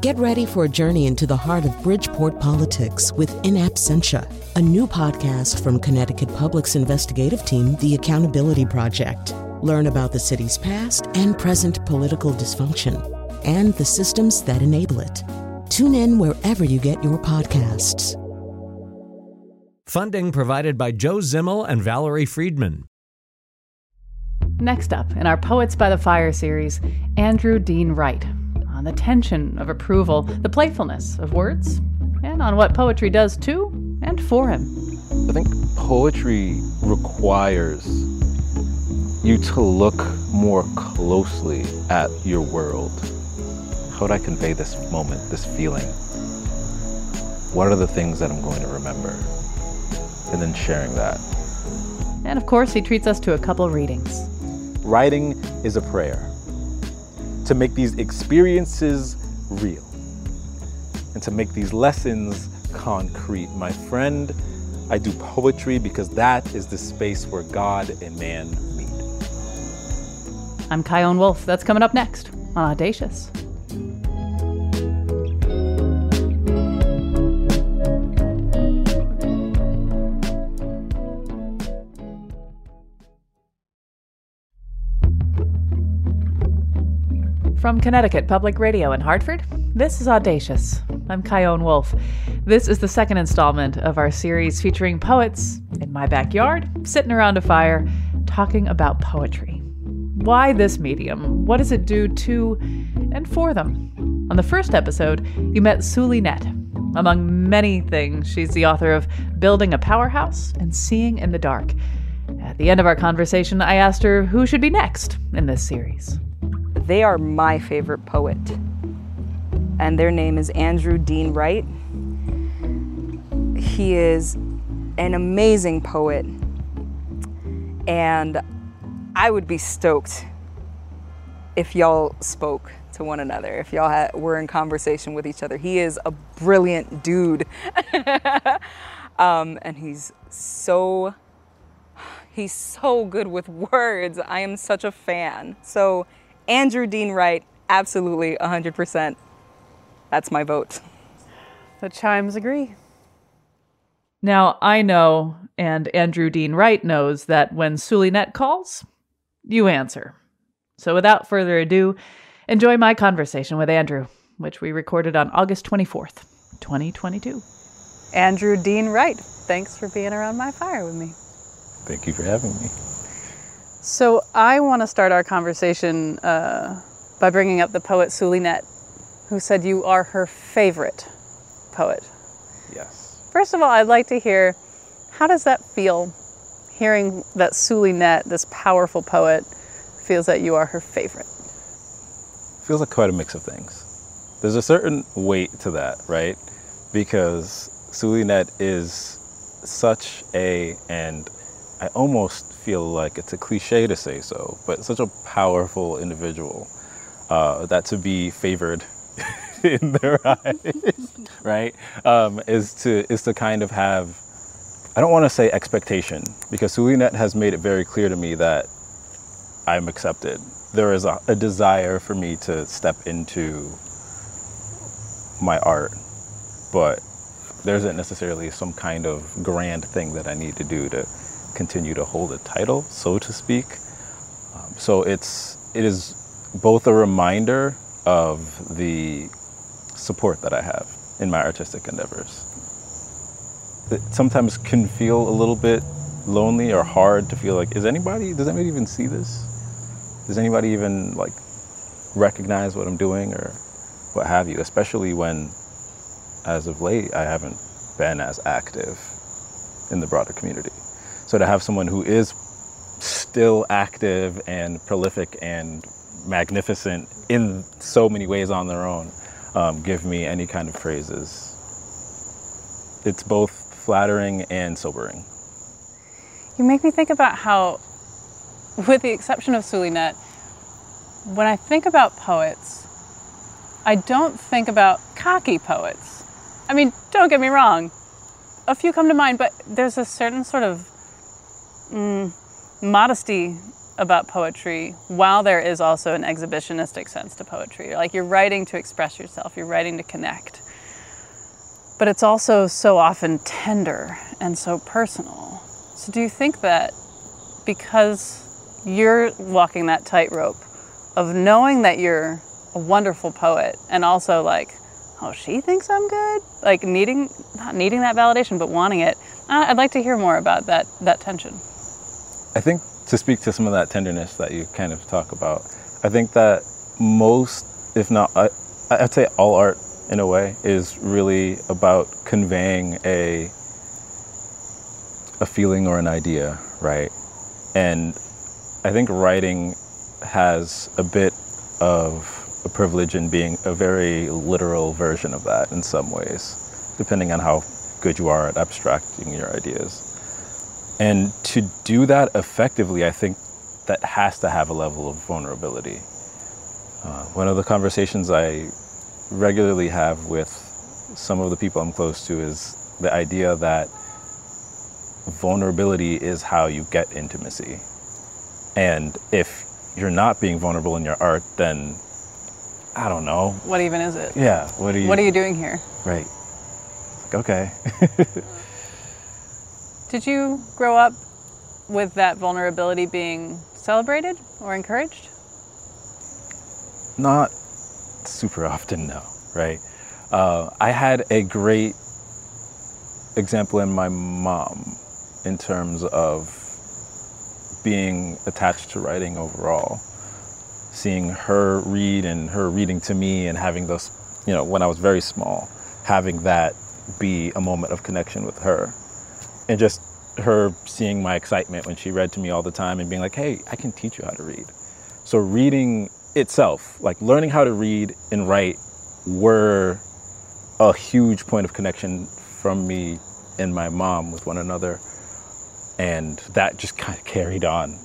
Get ready for a journey into the heart of Bridgeport politics with In Absentia, a new podcast from Connecticut Public's investigative team, The Accountability Project. Learn about the city's past and present political dysfunction and the systems that enable it. Tune in wherever you get your podcasts. Funding provided by Joe Zimmel and Valerie Friedman. Next up in our Poets by the Fire series, Andrew Dean Wright on the tension of approval, the playfulness of words, and on what poetry does to and for him. I think poetry requires you to look more closely at your world. How would I convey this moment, this feeling? What are the things that I'm going to remember? And then sharing that. And of course, he treats us to a couple readings. Writing is a prayer to make these experiences real and to make these lessons concrete. My friend, I do poetry because that is the space where God and man meet. I'm Chion Wolf. That's coming up next on Audacious. From Connecticut Public Radio in Hartford, this is Audacious. I'm Chion Wolf. This is the second installment of our series featuring poets in my backyard, sitting around a fire, talking about poetry. Why this medium? What does it do to and for them? On the first episode, you met Suli Nett. Among many things, she's the author of Building a Powerhouse and Seeing in the Dark. At the end of our conversation, I asked her who should be next in this series. They are my favorite poet. And their name is Andrew Dean Wright. He is an amazing poet. And I would be stoked if y'all spoke to one another, if y'all had, were in conversation with each other. He is a brilliant dude. um, and he's so he's so good with words. I am such a fan. So Andrew Dean Wright, absolutely 100%. That's my vote. The chimes agree. Now, I know, and Andrew Dean Wright knows, that when Suli Nett calls, you answer. So without further ado, enjoy my conversation with Andrew, which we recorded on August 24th, 2022. Andrew Dean Wright, thanks for being around my fire with me. Thank you for having me. So I want to start our conversation uh, by bringing up the poet Sulinet, who said you are her favorite poet. Yes. First of all, I'd like to hear how does that feel, hearing that Sulinet, this powerful poet, feels that you are her favorite? Feels like quite a mix of things. There's a certain weight to that, right? Because Sulinet is such a, and I almost feel like it's a cliche to say so, but such a powerful individual uh, that to be favored in their eyes, right, um, is to is to kind of have. I don't want to say expectation because Suli Nett has made it very clear to me that I'm accepted. There is a, a desire for me to step into my art, but there isn't necessarily some kind of grand thing that I need to do to continue to hold a title, so to speak. Um, so it's it is both a reminder of the support that I have in my artistic endeavors. It sometimes can feel a little bit lonely or hard to feel like, is anybody, does anybody even see this? Does anybody even like recognize what I'm doing or what have you? Especially when, as of late, I haven't been as active in the broader community. So to have someone who is still active and prolific and magnificent in so many ways on their own um, give me any kind of praises. It's both flattering and sobering. You make me think about how, with the exception of Suli Nett, when I think about poets, I don't think about cocky poets. I mean, don't get me wrong, a few come to mind, but there's a certain sort of mm, modesty about poetry while there is also an exhibitionistic sense to poetry. Like you're writing to express yourself, you're writing to connect. But it's also so often tender and so personal. So, do you think that because you're walking that tightrope of knowing that you're a wonderful poet and also like, oh, she thinks I'm good? Like needing, not needing that validation, but wanting it. I'd like to hear more about that, that tension. I think to speak to some of that tenderness that you kind of talk about, I think that most, if not, I, I'd say all art in a way is really about conveying a a feeling or an idea, right? And I think writing has a bit of a privilege in being a very literal version of that in some ways, depending on how good you are at abstracting your ideas. And to do that effectively, I think that has to have a level of vulnerability. Uh, one of the conversations I regularly have with some of the people I'm close to is the idea that vulnerability is how you get intimacy. And if you're not being vulnerable in your art, then I don't know. What even is it? Yeah. What are you? What are you doing here? Right. Like, okay. Did you grow up with that vulnerability being celebrated or encouraged? Not super often, no. Right. Uh, I had a great example in my mom in terms of being attached to writing overall. Seeing her read and her reading to me and having those, you know, when I was very small, having that be a moment of connection with her. And just her seeing my excitement when she read to me all the time and being like, hey, I can teach you how to read. So, reading itself, like learning how to read and write, were a huge point of connection from me and my mom with one another and that just kind of carried on.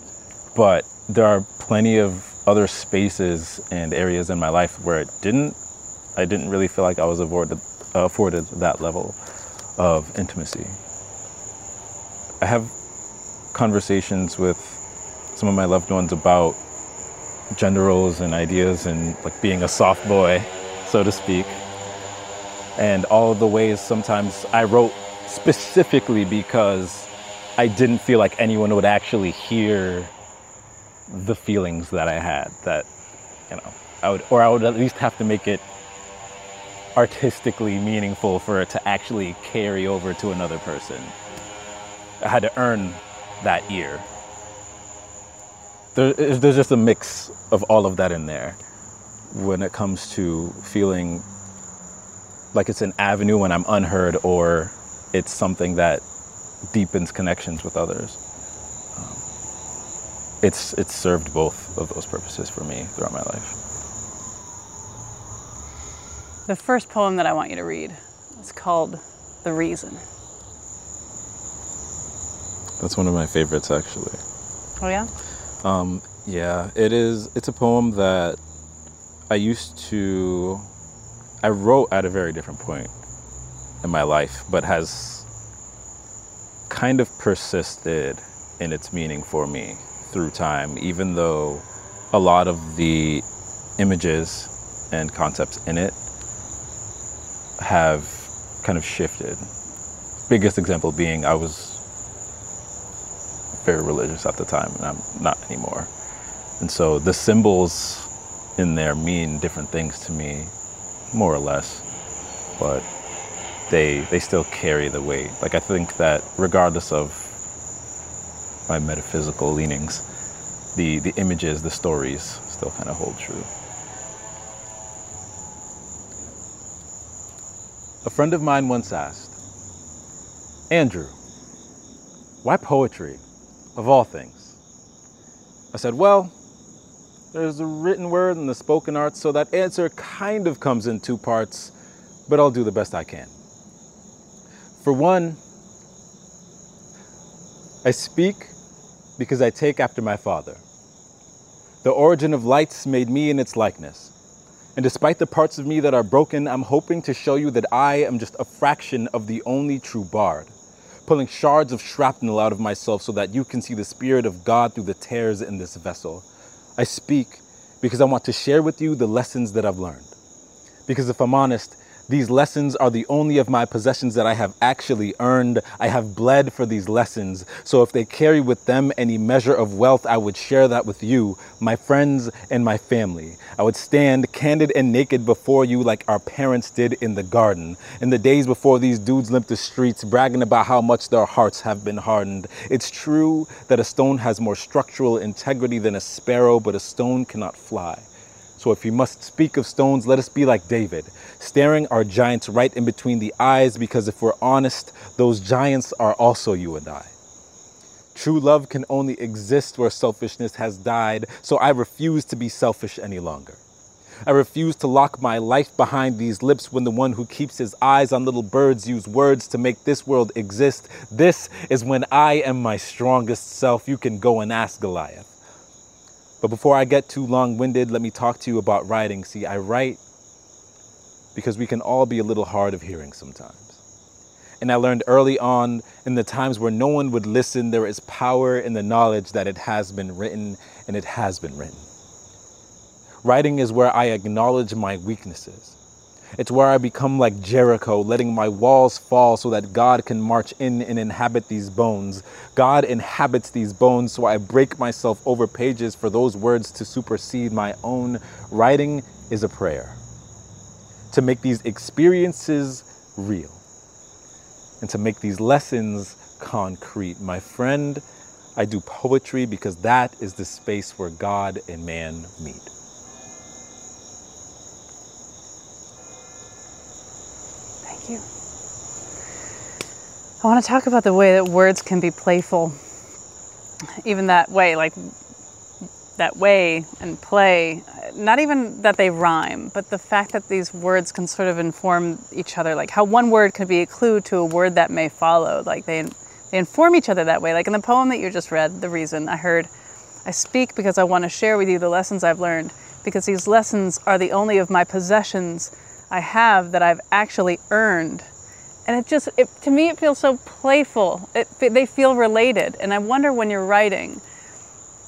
But there are plenty of other spaces and areas in my life where it didn't. I didn't really feel like I was afforded, afforded that level of intimacy. I have conversations with some of my loved ones about gender roles and ideas and like being a soft boy, so to speak. And all the ways sometimes I wrote specifically because I didn't feel like anyone would actually hear the feelings that I had. That, you know, I would, or I would at least have to make it artistically meaningful for it to actually carry over to another person. I had to earn that ear. There, there's just a mix of all of that in there when it comes to feeling like it's an avenue when I'm unheard or it's something that deepens connections with others. Um, it's it's served both of those purposes for me throughout my life. The first poem that I want you to read is called "The Reason." That's one of my favorites, actually. Oh yeah. Um, yeah, it is. It's a poem that I used to. I wrote at a very different point in my life, but has kind of persisted in its meaning for me through time, even though a lot of the images and concepts in it have kind of shifted. Biggest example being I was very religious at the time and I'm not anymore. And so the symbols in there mean different things to me, more or less. But they they still carry the weight. Like I think that regardless of my metaphysical leanings, the the images, the stories still kind of hold true. A friend of mine once asked, Andrew, why poetry, of all things? I said, well, there's the written word and the spoken art, so that answer kind of comes in two parts, but I'll do the best I can. For one, I speak because I take after my Father. The origin of lights made me in its likeness. And despite the parts of me that are broken, I'm hoping to show you that I am just a fraction of the only true bard. Pulling shards of shrapnel out of myself so that you can see the Spirit of God through the tears in this vessel. I speak because I want to share with you the lessons that I've learned. Because if I'm honest, these lessons are the only of my possessions that I have actually earned. I have bled for these lessons. So if they carry with them any measure of wealth, I would share that with you, my friends, and my family. I would stand candid and naked before you like our parents did in the garden. In the days before these dudes limped the streets, bragging about how much their hearts have been hardened. It's true that a stone has more structural integrity than a sparrow, but a stone cannot fly. So if we must speak of stones, let us be like David, staring our giants right in between the eyes, because if we're honest, those giants are also you and I. True love can only exist where selfishness has died, so I refuse to be selfish any longer. I refuse to lock my life behind these lips when the one who keeps his eyes on little birds use words to make this world exist. This is when I am my strongest self. You can go and ask Goliath. But before I get too long winded, let me talk to you about writing. See, I write because we can all be a little hard of hearing sometimes. And I learned early on in the times where no one would listen, there is power in the knowledge that it has been written and it has been written. Writing is where I acknowledge my weaknesses. It's where I become like Jericho, letting my walls fall so that God can march in and inhabit these bones. God inhabits these bones, so I break myself over pages for those words to supersede my own. Writing is a prayer to make these experiences real and to make these lessons concrete. My friend, I do poetry because that is the space where God and man meet. You. I want to talk about the way that words can be playful. Even that way, like that way and play, not even that they rhyme, but the fact that these words can sort of inform each other, like how one word could be a clue to a word that may follow. Like they, they inform each other that way. Like in the poem that you just read, The Reason, I heard, I speak because I want to share with you the lessons I've learned, because these lessons are the only of my possessions I have that I've actually earned. And it just, it, to me, it feels so playful. It, they feel related. And I wonder when you're writing,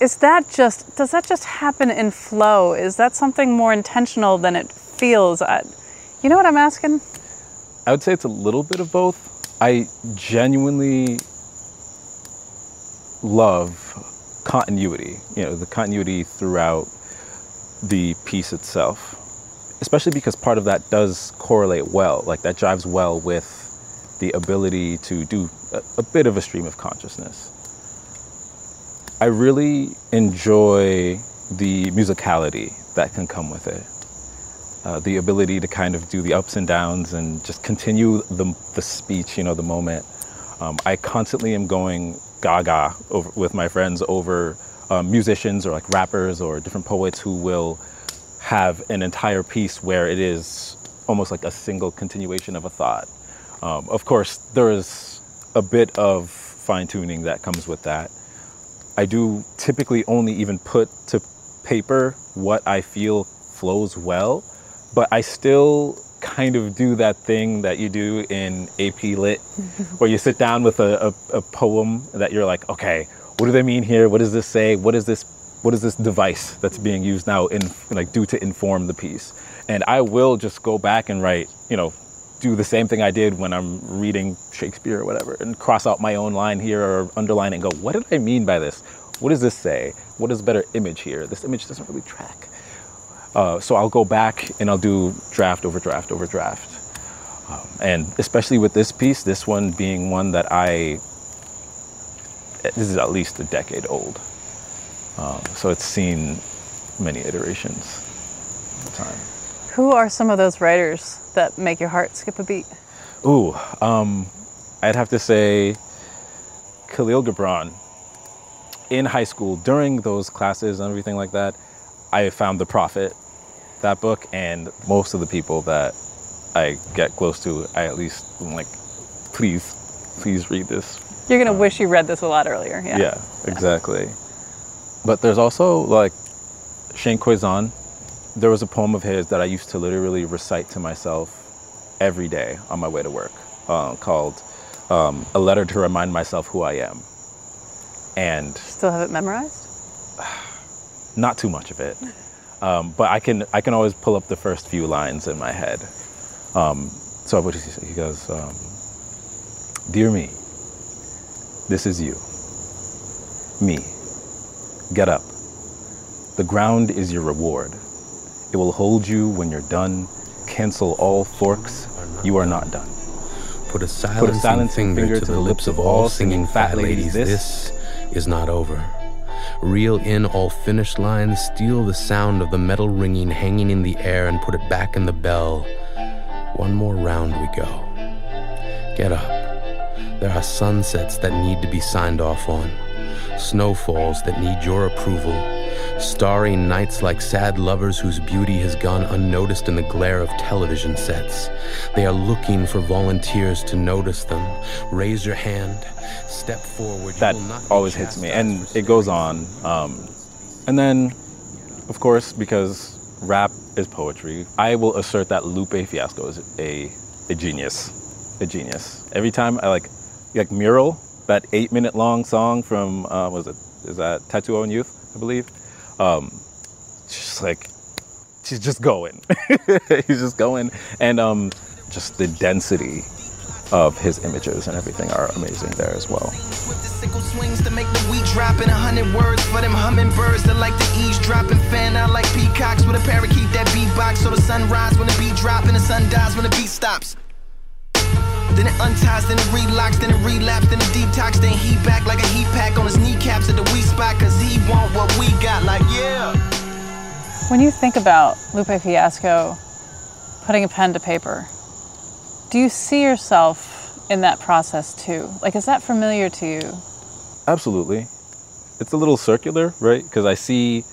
is that just does that just happen in flow is that something more intentional than it feels I, you know what i'm asking I would say it's a little bit of both. I genuinely love continuity, you know, the continuity throughout the piece itself, especially because part of that does correlate well, like that jives well with the ability to do a, a bit of a stream of consciousness. I really enjoy the musicality that can come with it. Uh, the ability to kind of do the ups and downs and just continue the, the speech, you know, the moment. Um, I constantly am going gaga over, with my friends over um, musicians or like rappers or different poets who will have an entire piece where it is almost like a single continuation of a thought. Um, of course, there is a bit of fine tuning that comes with that. I do typically only even put to paper what I feel flows well, but I still kind of do that thing that you do in AP Lit, where you sit down with a, a, a, poem that you're like, okay, what do they mean here? What does this say? What is this? What is this device that's being used now in like do to inform the piece? And I will just go back and write, you know, do the same thing I did when I'm reading Shakespeare or whatever, and cross out my own line here or underline it and go, what did I mean by this? What does this say? What is a better image here? This image doesn't really track. Uh, so I'll go back and I'll do draft over draft over draft. Um, and especially with this piece, this one being one that I, this is at least a decade old. Um, so it's seen many iterations of time. Who are some of those writers that make your heart skip a beat? Ooh, um, I'd have to say Khalil Gibran. In high school, during those classes and everything like that, I found The Prophet, that book, and most of the people that I get close to, I at least am like, please, please read this. You're gonna um, wish you read this a lot earlier. Yeah. Yeah, exactly. But there's also like Shane Koyczan. There was a poem of his that I used to literally recite to myself every day on my way to work uh, called um, a letter to remind myself who I am. And Still have it memorized? not too much of it, um, but I can I can always pull up the first few lines in my head. Um, so what he? He goes, um, "Dear me, this is you. Me, get up. The ground is your reward. It will hold you when you're done. Cancel all forks. You are not done." Put a silencing, silencing finger, to the lips of all singing fat ladies. This is not over. Reel in all finished lines, steal the sound of the metal ringing hanging in the air, and put it back in the bell. One more round we go. Get up. There are sunsets that need to be signed off on, snowfalls that need your approval, starry nights like sad lovers whose beauty has gone unnoticed in the glare of television sets. They are looking for volunteers to notice them. Raise your hand, step forward. That will not be always hits me, and it goes on. Um, and then, of course, because rap is poetry, I will assert that Lupe Fiasco is a a genius, a genius. Every time I like, like Mural, that eight-minute long song from uh, was it is that Tetsuo & Youth, I believe. Um, just like she's just going, he's just going, and um, just the density of his images and everything are amazing there as well. The swings to make the a hundred words for them that like and fan like peacocks with a parakeet that beatbox so the sun when the beat drop and the sun dies when the beat stops. Then it unties, then it relocks, then it relapse, then it detox, then he back like a heat pack on his kneecaps at the weak spot cause he want what we got like yeah. When you think about Lupe Fiasco putting a pen to paper, do you see yourself in that process too? Like, is that familiar to you? Absolutely. It's a little circular, right? Because I see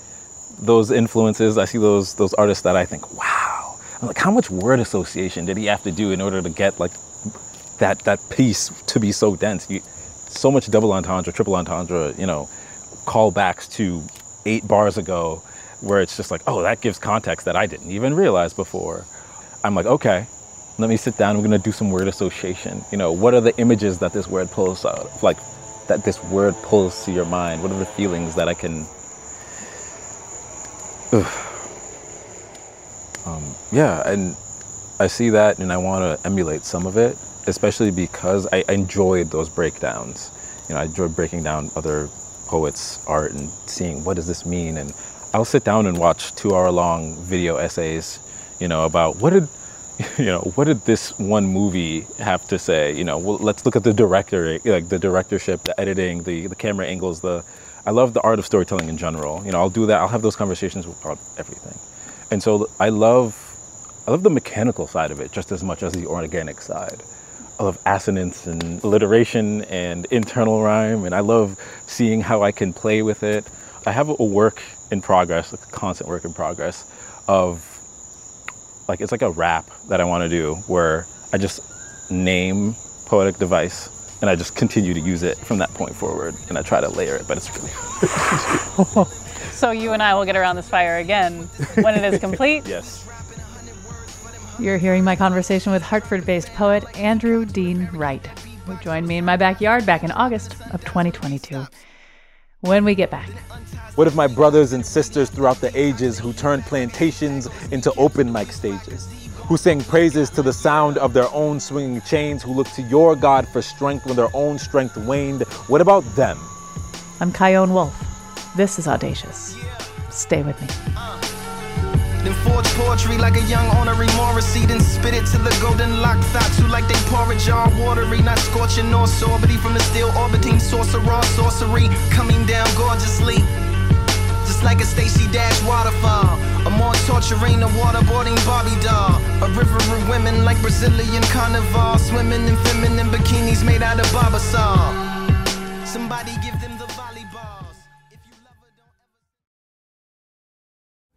those influences, I see those those artists that I think, wow. I'm like, how much word association did he have to do in order to get like that that piece to be so dense? You, so much double entendre, triple entendre, you know, callbacks to eight bars ago, where it's just like, oh, that gives context that I didn't even realize before. I'm like, okay, let me sit down. I'm gonna do some word association. You know, what are the images that this word pulls out? Like that this word pulls to your mind. What are the feelings that I can? Um, yeah, and I see that, and I want to emulate some of it, especially because I, enjoyed those breakdowns. You know, I enjoyed breaking down other poets' art and seeing what does this mean. And I'll sit down and watch two-hour-long video essays, you know, about what did you know, what did this one movie have to say? You know, well, let's look at the director, like the directorship, the editing, the, the camera angles, the, I love the art of storytelling in general. You know, I'll do that. I'll have those conversations about everything. And so I love, I love the mechanical side of it just as much as the organic side. I love assonance and alliteration and internal rhyme. And I love seeing how I can play with it. I have a work in progress, a constant work in progress of like it's like a rap that I want to do where I just name poetic device and I just continue to use it from that point forward and I try to layer it, but it's really So you and I will get around this fire again when it is complete. yes. You're hearing my conversation with Hartford based poet Andrew Dean Wright, who joined me in my backyard back in August of 2022. When we get back, What if my brothers and sisters throughout the ages who turned plantations into open mic stages? Who sang praises to the sound of their own swinging chains, who looked to your God for strength when their own strength waned? What about them? I'm Chion Wolf. This is Audacious. Stay with me. Then forge poetry like a young honorary Morrissey. Then spit it to the golden lock thoughts who like they pour porridge all watery. Not scorching nor sorbity from the still orbiting sorcerer sorcery. Coming down gorgeously. Just like a Stacey Dash waterfall. A more torturing, a waterboarding Barbie doll. A river of women like Brazilian carnival. Swimming in feminine bikinis made out of barbasol. Somebody give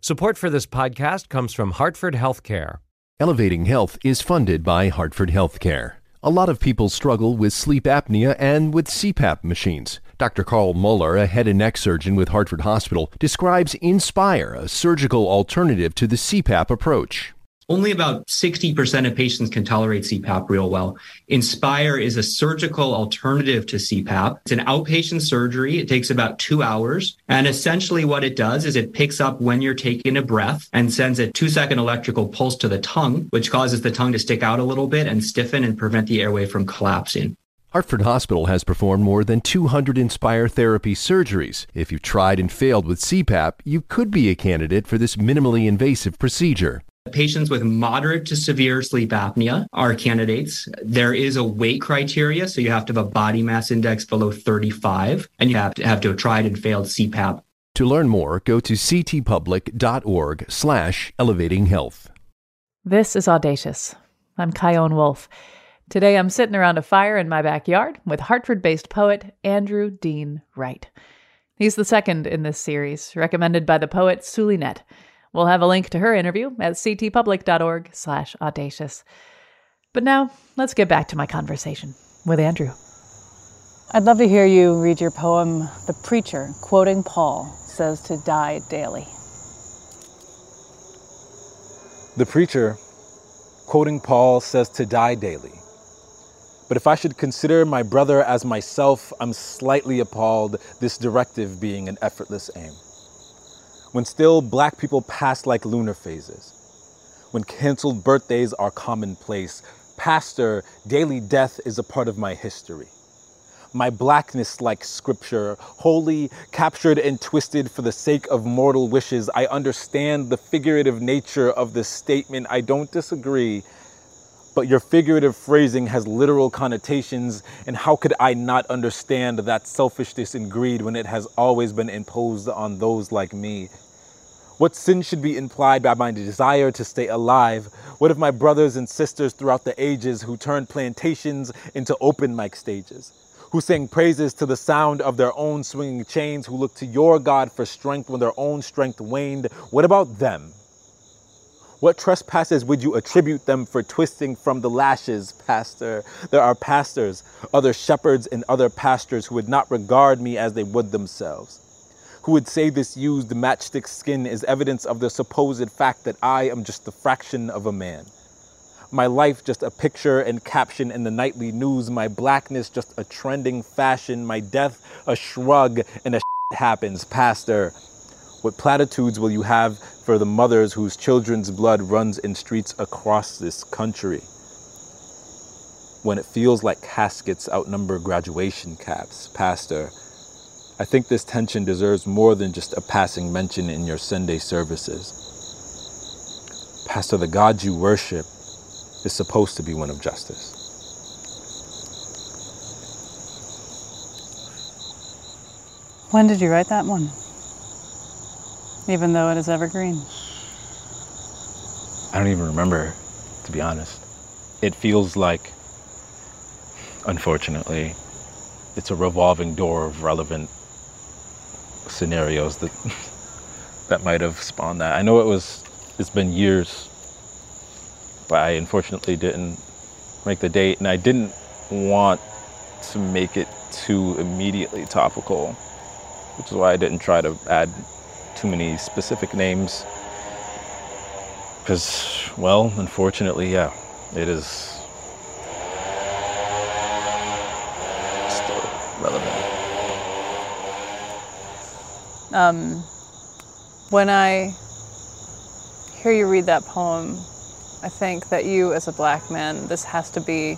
Support for this podcast comes from Hartford Healthcare. Elevating Health is funded by Hartford Healthcare. A lot of people struggle with sleep apnea and with CPAP machines. Dr. Carl Muller, a head and neck surgeon with Hartford Hospital, describes Inspire, a surgical alternative to the CPAP approach. Only about 60% of patients can tolerate CPAP real well. Inspire is a surgical alternative to CPAP. It's an outpatient surgery. It takes about two hours. And essentially what it does is it picks up when you're taking a breath and sends a two second electrical pulse to the tongue, which causes the tongue to stick out a little bit and stiffen and prevent the airway from collapsing. Hartford Hospital has performed more than 200 Inspire therapy surgeries. If you've tried and failed with CPAP, you could be a candidate for this minimally invasive procedure. Patients with moderate to severe sleep apnea are candidates. There is a weight criteria, so you have to have a body mass index below 35, and you have to have to have tried and failed CPAP. To learn more, go to ctpublic.org slash elevating health. This is Audacious. I'm Chion Wolf. Today I'm sitting around a fire in my backyard with Hartford based poet Andrew Dean Wright. He's the second in this series, recommended by the poet Suli Nett. We'll have a link to her interview at ctpublic.org slash audacious. But now, let's get back to my conversation with Andrew. I'd love to hear you read your poem, The Preacher, quoting Paul, says to die daily. The preacher, quoting Paul, says to die daily. But if I should consider my brother as myself, I'm slightly appalled, this directive being an effortless aim. When still black people pass like lunar phases, when canceled birthdays are commonplace, pastor, daily death is a part of my history. My blackness, like scripture, wholly captured and twisted for the sake of mortal wishes, I understand the figurative nature of this statement. I don't disagree but your figurative phrasing has literal connotations, and how could I not understand that selfishness and greed when it has always been imposed on those like me? What sin should be implied by my desire to stay alive? What of my brothers and sisters throughout the ages who turned plantations into open mic stages? Who sang praises to the sound of their own swinging chains, who looked to your God for strength when their own strength waned? What about them? What trespasses would you attribute them for twisting from the lashes, Pastor? There are pastors, other shepherds, and other pastors who would not regard me as they would themselves, who would say this used matchstick skin is evidence of the supposed fact that I am just the fraction of a man. My life just a picture and caption in the nightly news, my blackness just a trending fashion, my death a shrug, and a happens, Pastor. What platitudes will you have for the mothers whose children's blood runs in streets across this country? When it feels like caskets outnumber graduation caps, Pastor, I think this tension deserves more than just a passing mention in your Sunday services. Pastor, the God you worship is supposed to be one of justice. When did you write that one? Even though it is evergreen? I don't even remember, to be honest. It feels like, unfortunately, it's a revolving door of relevant scenarios that that might have spawned that. I know it was it's been years, but I unfortunately didn't make the date, and I didn't want to make it too immediately topical, which is why I didn't try to add too many specific names. Because, well, unfortunately, yeah, it is still relevant. Um, when I hear you read that poem, I think that you, as a black man, this has to be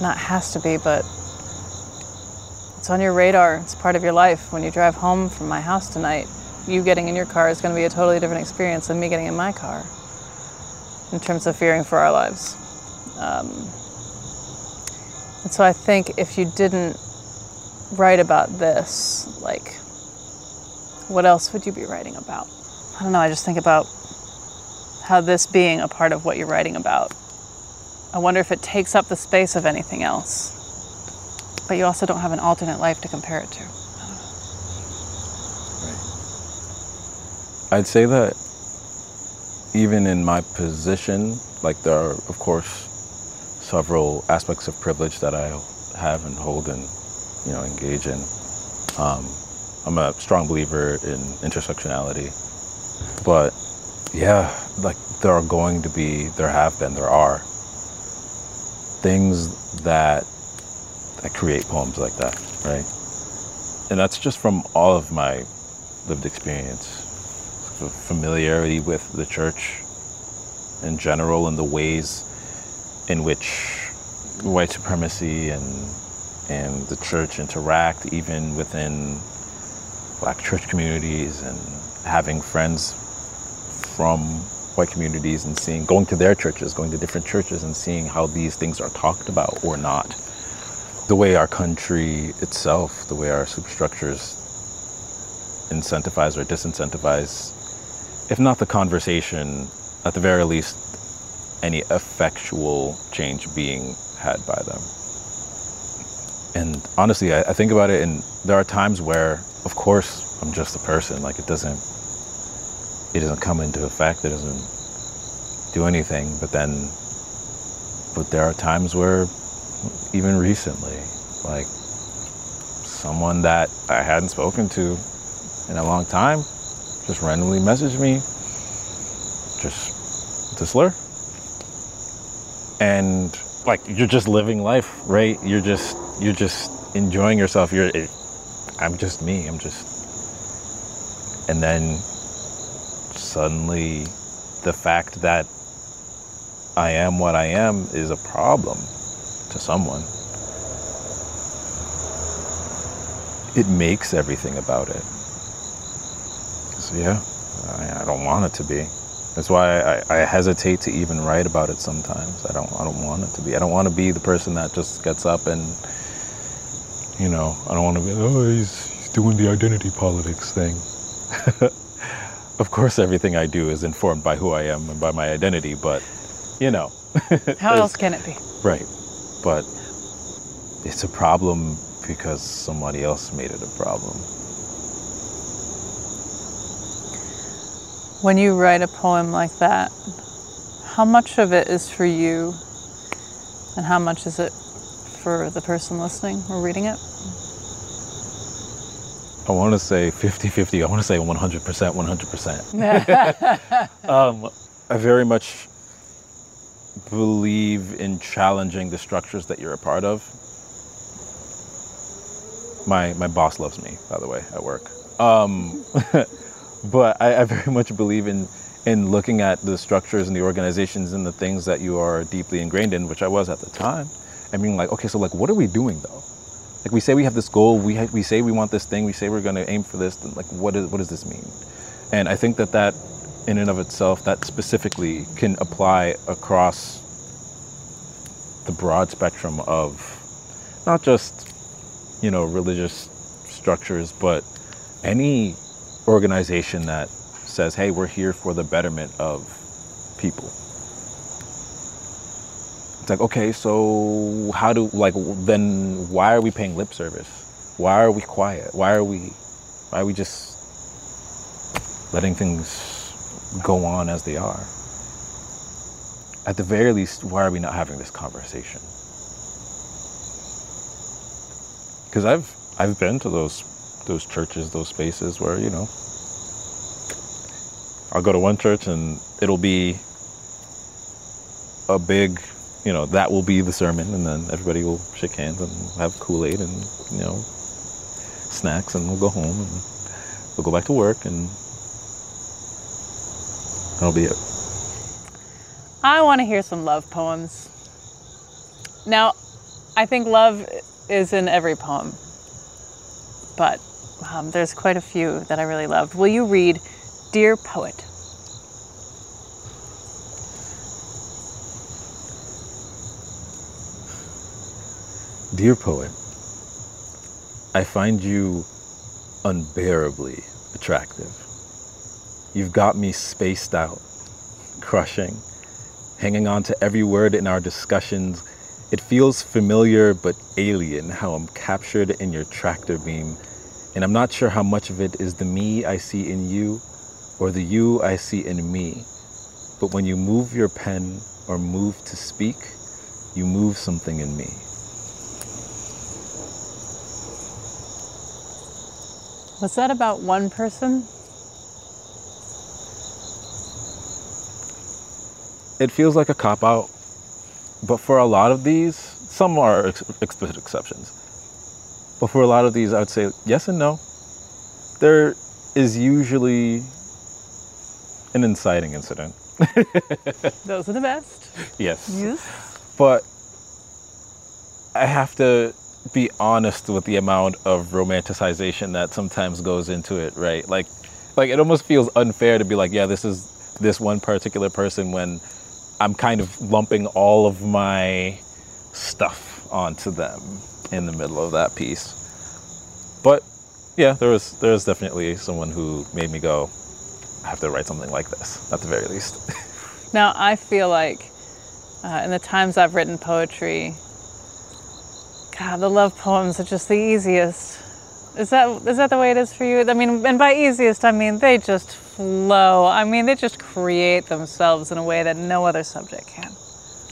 not has to be, but it's on your radar. It's part of your life. When you drive home from my house tonight, you getting in your car is going to be a totally different experience than me getting in my car in terms of fearing for our lives. Um, and so I think if you didn't write about this, like, what else would you be writing about? I don't know. I just think about how this being a part of what you're writing about. I wonder if it takes up the space of anything else but you also don't have an alternate life to compare it to. Right. I'd say that even in my position, like there are, of course, several aspects of privilege that I have and hold and, you know, engage in. Um, I'm a strong believer in intersectionality, but yeah, like there are going to be, there have been, there are things that that create poems like that, right? And that's just from all of my lived experience, familiarity with the church in general, and the ways in which white supremacy and and the church interact, even within black church communities, and having friends from white communities and seeing, going to their churches, going to different churches and seeing how these things are talked about or not. The way our country itself, the way our superstructures incentivize or disincentivize, if not the conversation, at the very least, any effectual change being had by them. And honestly, I, I think about it, and there are times where, of course, I'm just a person. Like it doesn't it doesn't come into effect. It doesn't do anything. But then, but there are times where, even recently, like someone that I hadn't spoken to in a long time just randomly messaged me, just to slur. And like you're just living life, right? You're just you're just enjoying yourself. You're I'm just me. I'm just and then suddenly the fact that I am what I am is a problem to someone. It makes everything about it. So, yeah, I, I don't want it to be. That's why I, I, hesitate to even write about it sometimes. I don't, I don't want it to be. I don't want to be the person that just gets up and, you know, I don't want to be, oh, he's, he's doing the identity politics thing. of course, everything I do is informed by who I am and by my identity, but you know. How else can it be? Right. But it's a problem because somebody else made it a problem. When you write a poem like that, how much of it is for you and how much is it for the person listening or reading it? I want to say 50 50. I want to say 100%, 100%. um, I very much believe in challenging the structures that you're a part of. My, my boss loves me, by the way, at work. Um, but I, I very much believe in, in looking at the structures and the organizations and the things that you are deeply ingrained in, which I was at the time, and being like, okay, so like, what are we doing though? like we say we have this goal we ha- we say we want this thing we say we're going to aim for this then like what is what does this mean and i think that that in and of itself that specifically can apply across the broad spectrum of not just you know religious structures but any organization that says hey we're here for the betterment of people it's like, okay, so how do, like, then why are we paying lip service? Why are we quiet? Why are we, why are we just letting things go on as they are? At the very least, why are we not having this conversation? Because I've, I've been to those, those churches, those spaces where, you know, I'll go to one church and it'll be a big you know, that will be the sermon, and then everybody will shake hands and have Kool Aid and, you know, snacks, and we'll go home and we'll go back to work, and that'll be it. I want to hear some love poems. Now, I think love is in every poem, but um, there's quite a few that I really loved. Will you read Dear Poet? Dear poet, I find you unbearably attractive. You've got me spaced out, crushing, hanging on to every word in our discussions. It feels familiar but alien how I'm captured in your tractor beam, and I'm not sure how much of it is the me I see in you or the you I see in me. But when you move your pen or move to speak, you move something in me. Was that about one person? It feels like a cop out, but for a lot of these, some are ex- explicit exceptions. But for a lot of these, I would say yes and no. There is usually an inciting incident. Those are the best. Yes. Yes. But I have to be honest with the amount of romanticization that sometimes goes into it, right? Like like it almost feels unfair to be like, yeah, this is this one particular person when I'm kind of lumping all of my stuff onto them in the middle of that piece. But yeah, there was there was definitely someone who made me go, I have to write something like this, at the very least. Now, I feel like uh, in the times I've written poetry, God, the love poems are just the easiest. Is that is that the way it is for you? I mean, and by easiest, I mean they just flow. I mean, they just create themselves in a way that no other subject can.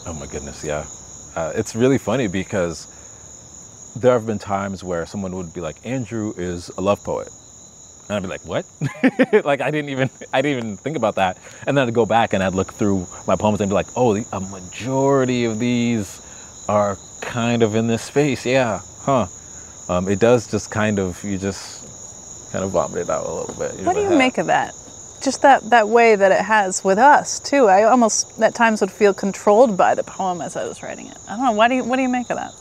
Oh my goodness, yeah. Uh, it's really funny because there have been times where someone would be like, Andrew is a love poet. And I'd be like, what? like I didn't even I didn't even think about that. And then I'd go back and I'd look through my poems and be like, oh, a majority of these are kind of in this space. Yeah, huh. Um, it does just kind of you just kind of vomit it out a little bit. What do you make of that? Just that that way that it has with us too. I almost at times would feel controlled by the poem as I was writing it. I don't know. Why do you what do you make of that?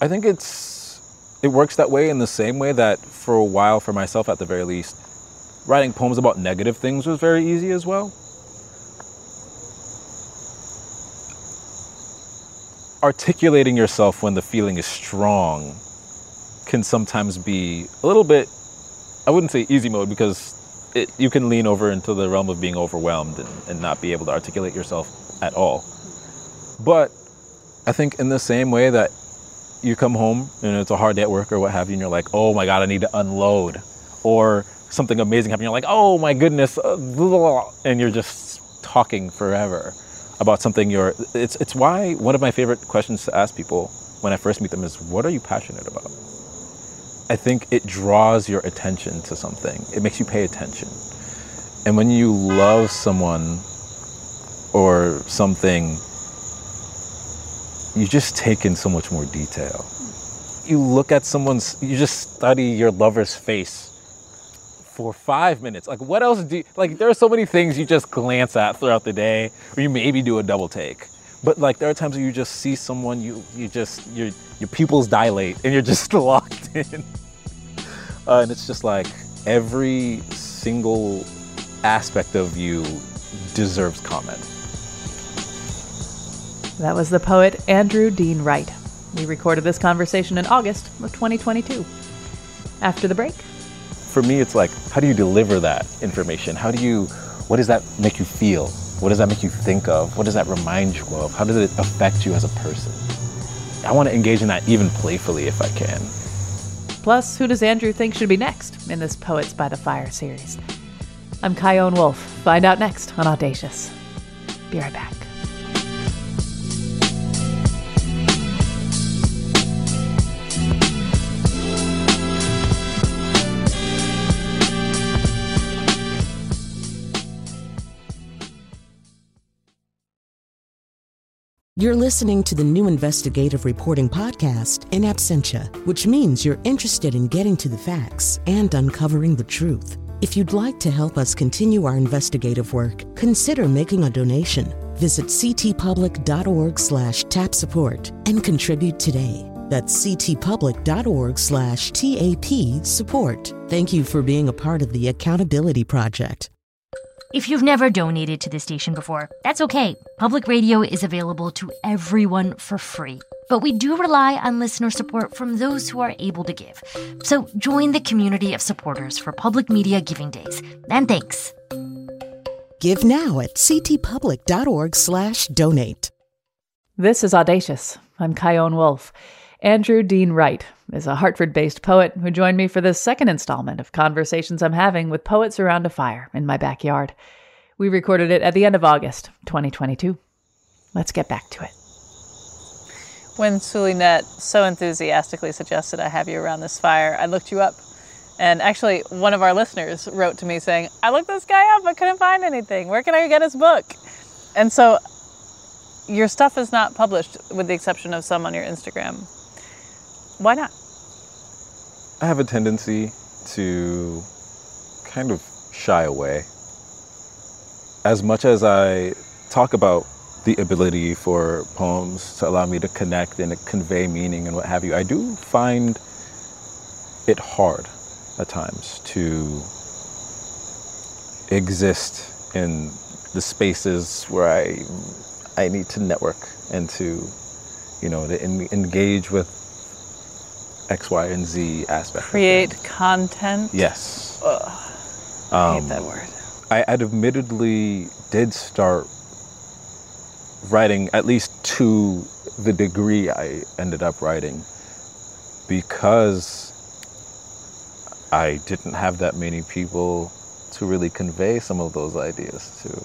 I think it's it works that way in the same way that for a while for myself at the very least writing poems about negative things was very easy as well. Articulating yourself when the feeling is strong can sometimes be a little bit I wouldn't say easy mode because it, you can lean over into the realm of being overwhelmed and, and not be able to articulate yourself at all. But I think in the same way that you come home and it's a hard day at work or what have you, and you're like, oh my God, I need to unload. Or something amazing happened, you're like, oh my goodness, uh, blah, blah, blah," and you're just talking forever about something you're. It's, it's why one of my favorite questions to ask people when I first meet them is, what are you passionate about? I think it draws your attention to something, it makes you pay attention. And when you love someone or something, you just take in so much more detail. You look at someone's, you just study your lover's face for five minutes. Like, what else do you, like, there are so many things you just glance at throughout the day, or you maybe do a double take. But like, there are times where you just see someone, you, you just, your, your pupils dilate and you're just locked in. Uh, and it's just like every single aspect of you deserves comment. That was the poet Andrew Dean Wright. We recorded this conversation in August of 2022. After the break, for me it's like how do you deliver that information? How do you what does that make you feel? What does that make you think of? What does that remind you of? How does it affect you as a person? I want to engage in that even playfully if i can plus, who does Andrew think should be next in this Poets by the Fire series? I'm Chion Wolf. Find out next on Audacious. Be right back. You're listening to the new investigative reporting podcast, In Absentia, which means you're interested in getting to the facts and uncovering the truth. If you'd like to help us continue our investigative work, consider making a donation. Visit ctpublic.org slash tap support and contribute today. That's ctpublic.org slash TAP support. Thank you for being a part of the Accountability Project. If you've never donated to the station before, that's okay. Public radio is available to everyone for free. But we do rely on listener support from those who are able to give. So join the community of supporters for Public Media Giving Days. And thanks. Give now at ctpublic.org slash donate. This is Audacious. I'm Chion Wolf. Andrew Dean Wright is a Hartford based poet who joined me for this second installment of conversations I'm having with poets around a fire in my backyard. We recorded it at the end of August 2022. Let's get back to it. When Sulinet so enthusiastically suggested I have you around this fire, I looked you up And actually, one of our listeners wrote to me saying, I looked this guy up, but couldn't find anything. Where can I get his book? And so your stuff is not published with the exception of some on your Instagram. Why not? I have a tendency to kind of shy away. As much as I talk about the ability for poems to allow me to connect and convey meaning and what have you, I do find it hard at times to exist in the spaces where I I need to network and to you know to en- engage with X, Y, and Z aspect. Create content. Yes. Ugh, I hate Um, that word. I admittedly did start writing at least to the degree I ended up writing because I didn't have that many people to really convey some of those ideas to.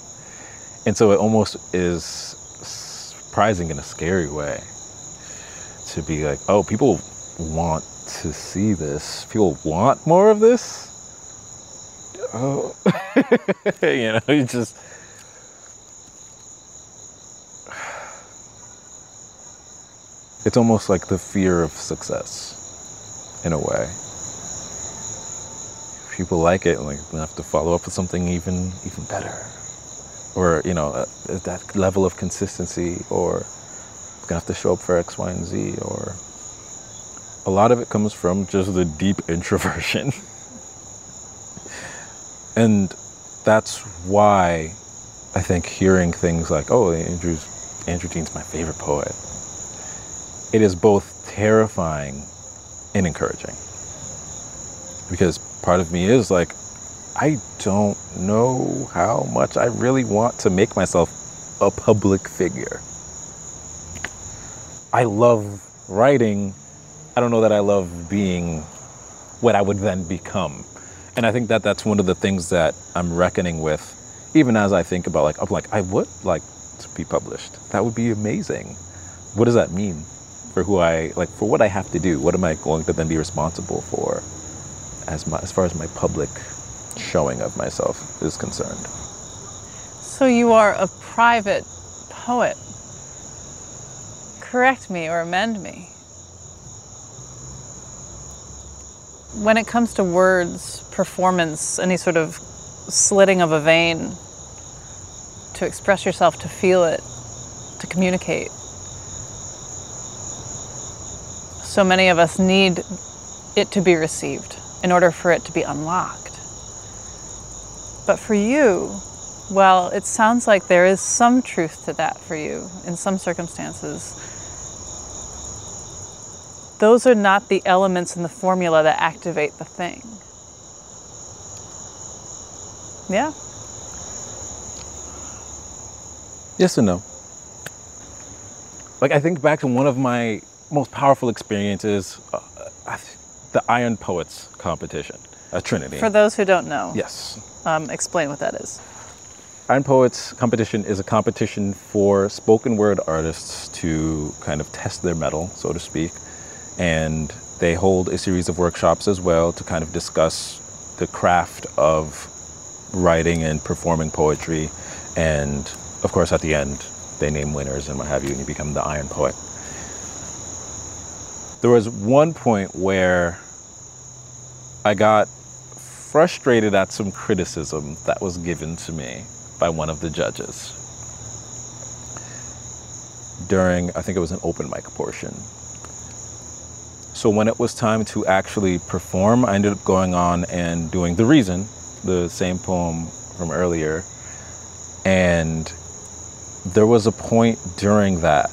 And so it almost is surprising in a scary way to be like, oh, people want to see this. People want more of this. Oh, you know, you just. It's almost like the fear of success, in a way. People like it, like they have to follow up with something even even better, or you know, uh, that level of consistency, or gonna have to show up for X, Y, and Z, or a lot of it comes from just the deep introversion. and that's why I think hearing things like, oh, Andrew's, Andrew Dean's my favorite poet, it is both terrifying and encouraging. Because part of me is like, I don't know how much I really want to make myself a public figure. I love writing. I don't know that I love being what I would then become. And I think that that's one of the things that I'm reckoning with, even as I think about like, I'm like, I would like to be published. That would be amazing. What does that mean for who I like for what I have to do? What am I going to then be responsible for as my as far as my public showing of myself is concerned? So you are a private poet. Correct me or amend me. When it comes to words, performance, any sort of slitting of a vein, to express yourself, to feel it, to communicate. So many of us need it to be received in order for it to be unlocked. But for you, well, it sounds like there is some truth to that for you in some circumstances. Those are not the elements in the formula that activate the thing. Yeah? Yes and no. Like I think back to one of my most powerful experiences, uh, the Iron Poets competition at Trinity. For those who don't know, yes, um, explain what that is. Iron Poets competition is a competition for spoken word artists to kind of test their mettle, so to speak. And they hold a series of workshops as well to kind of discuss the craft of writing and performing poetry. And of course, at the end, they name winners and what have you, and you become the Iron Poet. There was one point where I got frustrated at some criticism that was given to me by one of the judges during, I think it was an open mic portion. So when it was time to actually perform, I ended up going on and doing The Reason, the same poem from earlier. And there was a point during that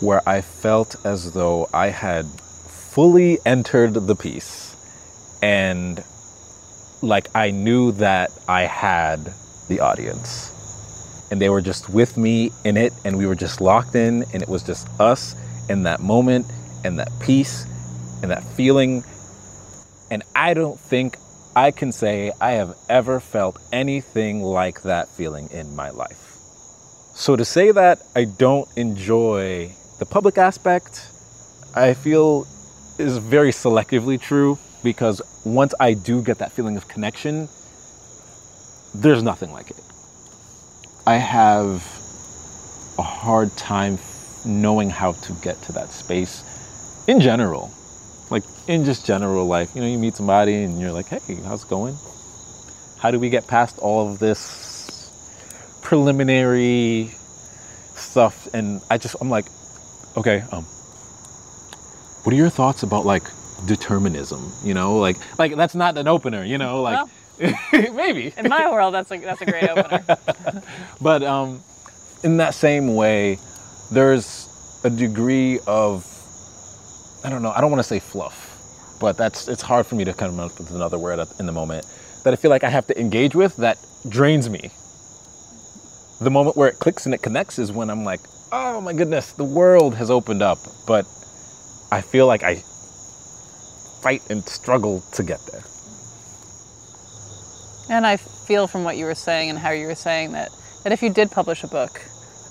where I felt as though I had fully entered the piece and like I knew that I had the audience. And they were just with me in it, and we were just locked in, and it was just us in that moment, and that peace, and that feeling. And I don't think I can say I have ever felt anything like that feeling in my life. So to say that I don't enjoy the public aspect, I feel is very selectively true because once I do get that feeling of connection, there's nothing like it. I have a hard time knowing how to get to that space in general. Like in just general life, you know, you meet somebody and you're like, hey, how's it going? How do we get past all of this preliminary stuff? And I just, I'm like, okay, um, what are your thoughts about like determinism? You know, like, like that's not an opener, you know, like maybe. In my world, that's a that's a great opener. But um, in that same way, there's a degree of I don't know. I don't want to say fluff, but that's it's hard for me to come up with another word in the moment that I feel like I have to engage with that drains me. The moment where it clicks and it connects is when I'm like, oh my goodness, the world has opened up, but I feel like I fight and struggle to get there. And I feel from what you were saying and how you were saying that that if you did publish a book,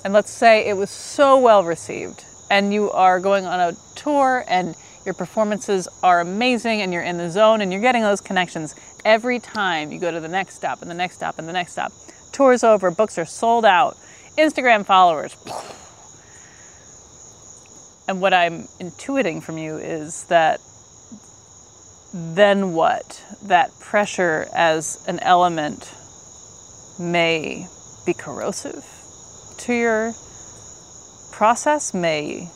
and let's say it was so well received, and you are going on a tour and your performances are amazing and you're in the zone and you're getting those connections every time you go to the next stop and the next stop and the next stop. Tour's over, books are sold out, Instagram followers. And what I'm intuiting from you is that then what? That pressure as an element may be corrosive to your process, may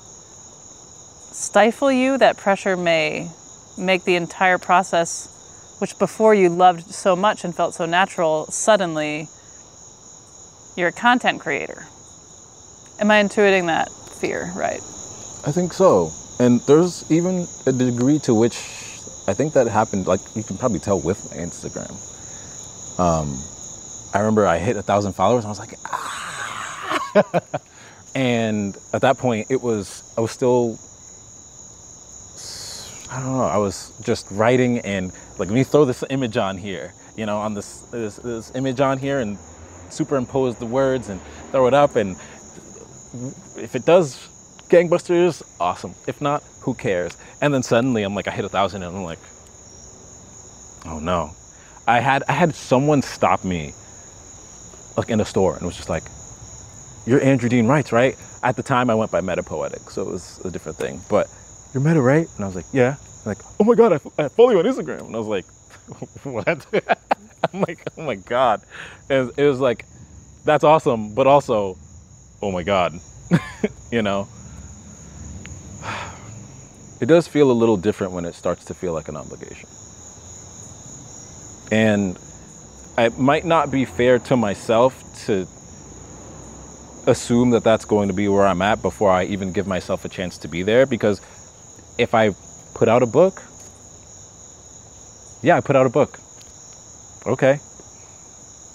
stifle you. That pressure may make the entire process, which before you loved so much and felt so natural, suddenly you're a content creator. Am I intuiting that fear right? I think so. And there's even a degree to which I think that happened, like you can probably tell with Instagram. Um, I remember I hit a thousand followers and I was like, ah. and at that point, it was, I was still, I don't know, I was just writing and like, let me throw this image on here, you know, on this, this, this image on here and superimpose the words and throw it up. And if it does gangbusters, awesome. If not, who cares? And then suddenly I'm like, I hit a thousand and I'm like, oh no. I had I had someone stop me like in a store and was just like, You're Andrew Dean Wrights, right? At the time I went by Metapoetic, so it was a different thing. But you're Meta, right? And I was like, Yeah. Like, oh my god, I, I follow you on Instagram. And I was like, What? I'm like, oh my god. And it was like, that's awesome, but also, oh my god. you know? it does feel a little different when it starts to feel like an obligation. And it might not be fair to myself to assume that that's going to be where I'm at before I even give myself a chance to be there because if I put out a book, yeah, I put out a book. Okay.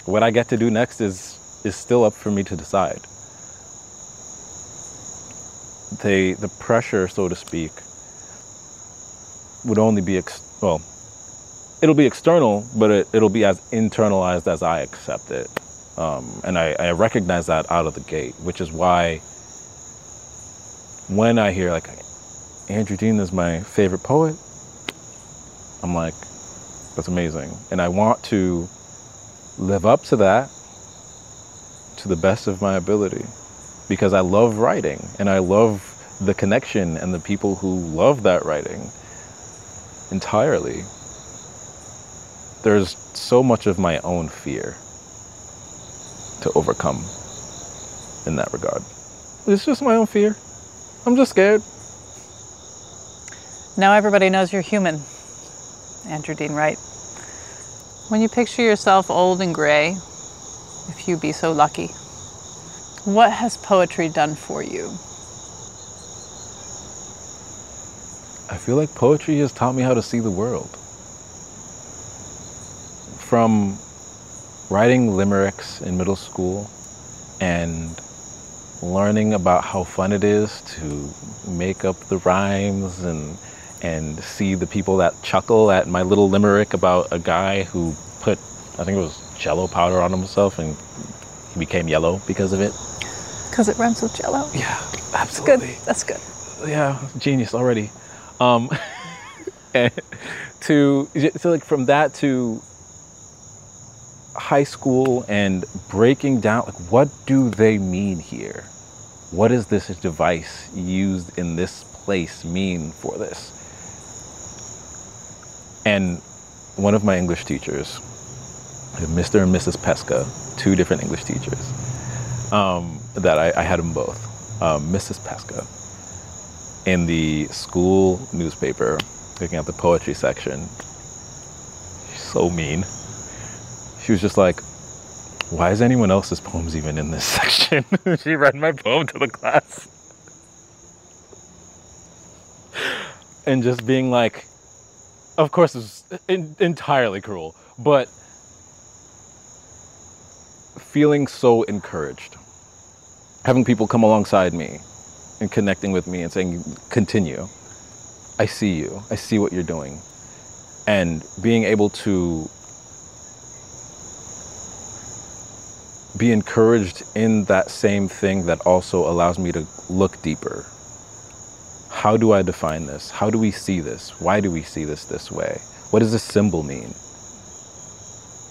What I get to do next is is still up for me to decide. The the pressure, so to speak, would only be ex- well it'll be external but it, it'll be as internalized as i accept it um, and I, I recognize that out of the gate which is why when i hear like andrew dean is my favorite poet i'm like that's amazing and i want to live up to that to the best of my ability because i love writing and i love the connection and the people who love that writing entirely. There's so much of my own fear to overcome in that regard. It's just my own fear. I'm just scared. Now everybody knows you're human. Andrew Dean Wright. When you picture yourself old and gray, if you be so lucky, what has poetry done for you? I feel like poetry has taught me how to see the world. From writing limericks in middle school and learning about how fun it is to make up the rhymes and and see the people that chuckle at my little limerick about a guy who put I think it was jello powder on himself and he became yellow because of it. Because it rhymes with jello. Yeah, absolutely. That's good. That's good. Yeah, genius already. Um, and to, so like from that to high school and breaking down like what do they mean here? What does this device used in this place mean for this? And one of my English teachers, Mr. and Mrs. Pesca, two different English teachers, um, that I, I, had them both. Um, Mrs. Pesca, in the school newspaper, picking up the poetry section, she's so mean. She was just like, why is anyone else's poems even in this section? she read my poem to the class. and just being like, of course, it's entirely cruel, but feeling so encouraged. Having people come alongside me and connecting with me and saying, continue. I see you. I see what you're doing. And being able to be encouraged in that same thing that also allows me to look deeper. How do I define this? How do we see this? Why do we see this this way? What does this symbol mean?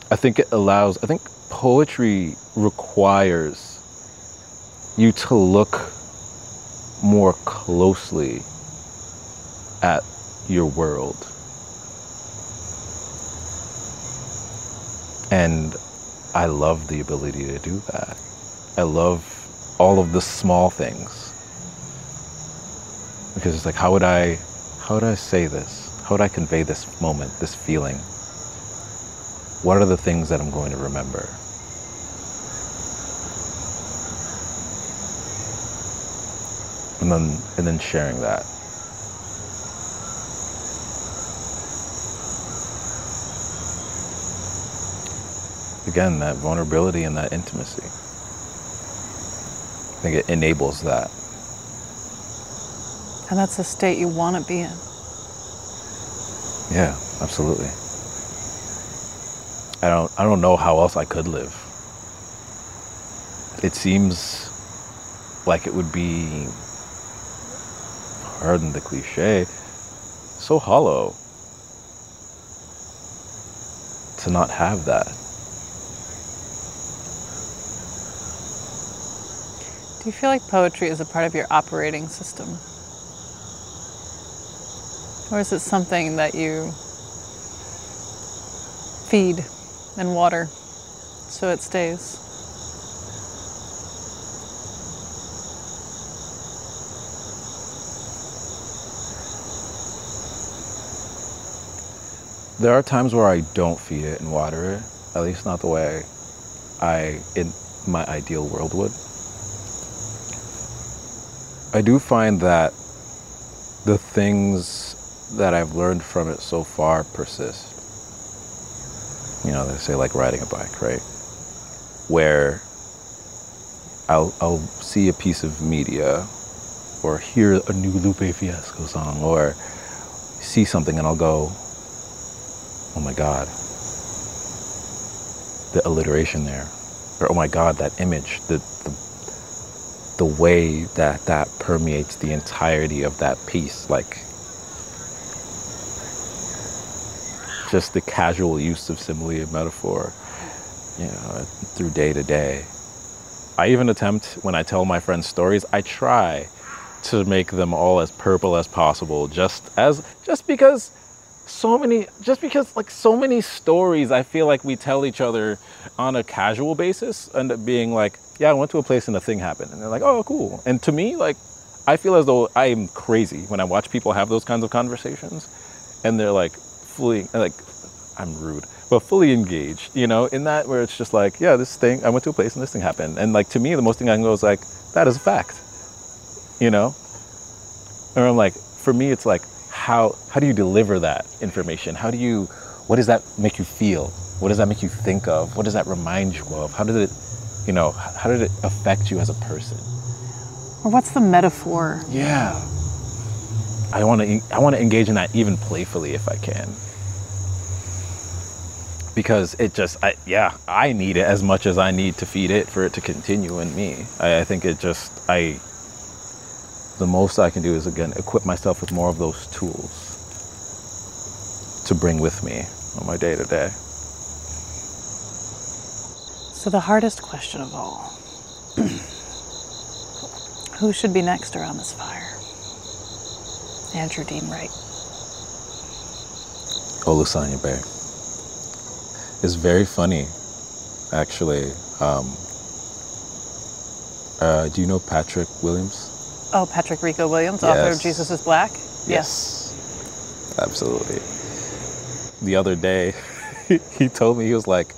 I think it allows, I think poetry requires you to look more closely at your world. And I love the ability to do that. I love all of the small things. Because it's like, how would I, how would I say this? How would I convey this moment, this feeling? What are the things that I'm going to remember? And then, and then sharing that. Again, that vulnerability and that intimacy. I think it enables that. And that's a state you want to be in. Yeah, absolutely. I don't I don't know how else I could live. It seems like it would be pardon the cliche, so hollow to not have that. You feel like poetry is a part of your operating system? Or is it something that you feed and water so it stays? There are times where I don't feed it and water it, at least not the way I, in my ideal world, would. I do find that the things that I've learned from it so far persist. You know, they say like riding a bike, right? Where I'll, I'll see a piece of media or hear a new Lupe Fiasco song or see something and I'll go, oh my God, the alliteration there. Or oh my God, that image, the, the the way that that permeates the entirety of that piece like just the casual use of simile and metaphor you know through day to day. I even attempt when i tell my friends stories i try to make them all as purple as possible just as just because so many just because like so many stories i feel like we tell each other on a casual basis end up being like yeah, I went to a place and a thing happened. And they're like, oh, cool. And to me, like, I feel as though I am crazy when I watch people have those kinds of conversations and they're like fully, like, I'm rude, but fully engaged, you know, in that where it's just like, yeah, this thing, I went to a place and this thing happened. And like, to me, the most thing I can go is like, that is a fact, you know? Or I'm like, for me, it's like, how, how do you deliver that information? How do you, what does that make you feel? What does that make you think of? What does that remind you of? How does it you know, how did it affect you as a person? Or what's the metaphor? Yeah. I want to I want to engage in that even playfully if I can. Because it just I yeah, I need it as much as I need to feed it for it to continue in me. I, I think it just I the most I can do is again equip myself with more of those tools. to bring with me on my day to day. So, the hardest question of all who should be next around this fire? Andrew Dean Wright. Olusanya Bay. It's very funny, actually. Um, uh, do you know Patrick Williams? Oh, Patrick Rico Williams, author of Jesus is Black? Yes. Absolutely. The other day, he told me, he was like,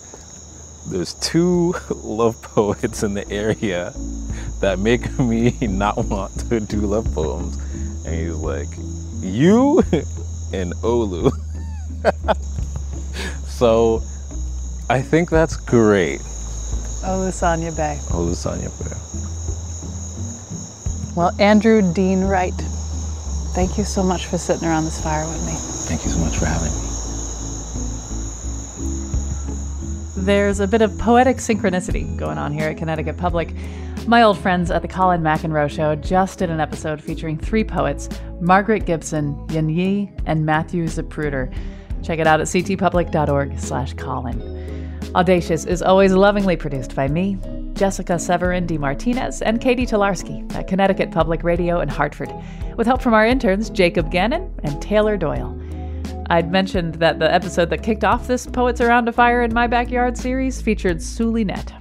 there's two love poets in the area that make me not want to do love poems. And he's like, you and Olu. so I think that's great. Olusanya Bay. Olusanya Bay. Well, Andrew Dean Wright, thank you so much for sitting around this fire with me. Thank you so much for having me. There's a bit of poetic synchronicity going on here at Connecticut Public. My old friends at the Colin McEnroe Show just did an episode featuring three poets Margaret Gibson, Yin Yi, and Matthew Zapruder. Check it out at ctpublic.org slash Colin. Audacious is always lovingly produced by me, Jessica Severin D. Martinez, and Catie Talarski at Connecticut Public Radio in Hartford, with help from our interns Jacob Gannon and Taylor Doyle. I'd mentioned that the episode that kicked off this Poets Around a Fire in My Backyard series featured Suli Net.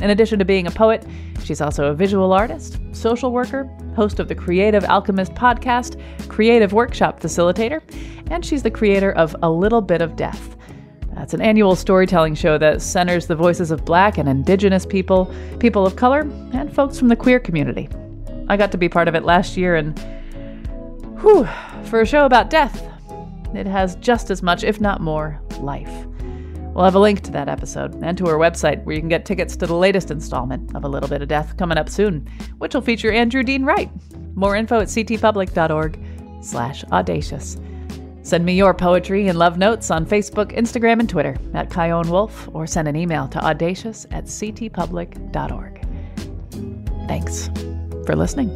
In addition to being a poet, she's also a visual artist, social worker, host of the Creative Alchemist podcast, creative workshop facilitator, and she's the creator of A Little Bit of Death. That's an annual storytelling show that centers the voices of Black and Indigenous people, people of color, and folks from the queer community. I got to be part of it last year, and whew, for a show about death, it has just as much, if not more, life. We'll have a link to that episode and to her website where you can get tickets to the latest installment of A Little Bit of Death coming up soon, which will feature Andrew Dean Wright. More info at ctpublic.org slash audacious. Send me your poetry and love notes on Facebook, Instagram, and Twitter at Chion Wolf, or send an email to audacious at ctpublic.org. Thanks for listening.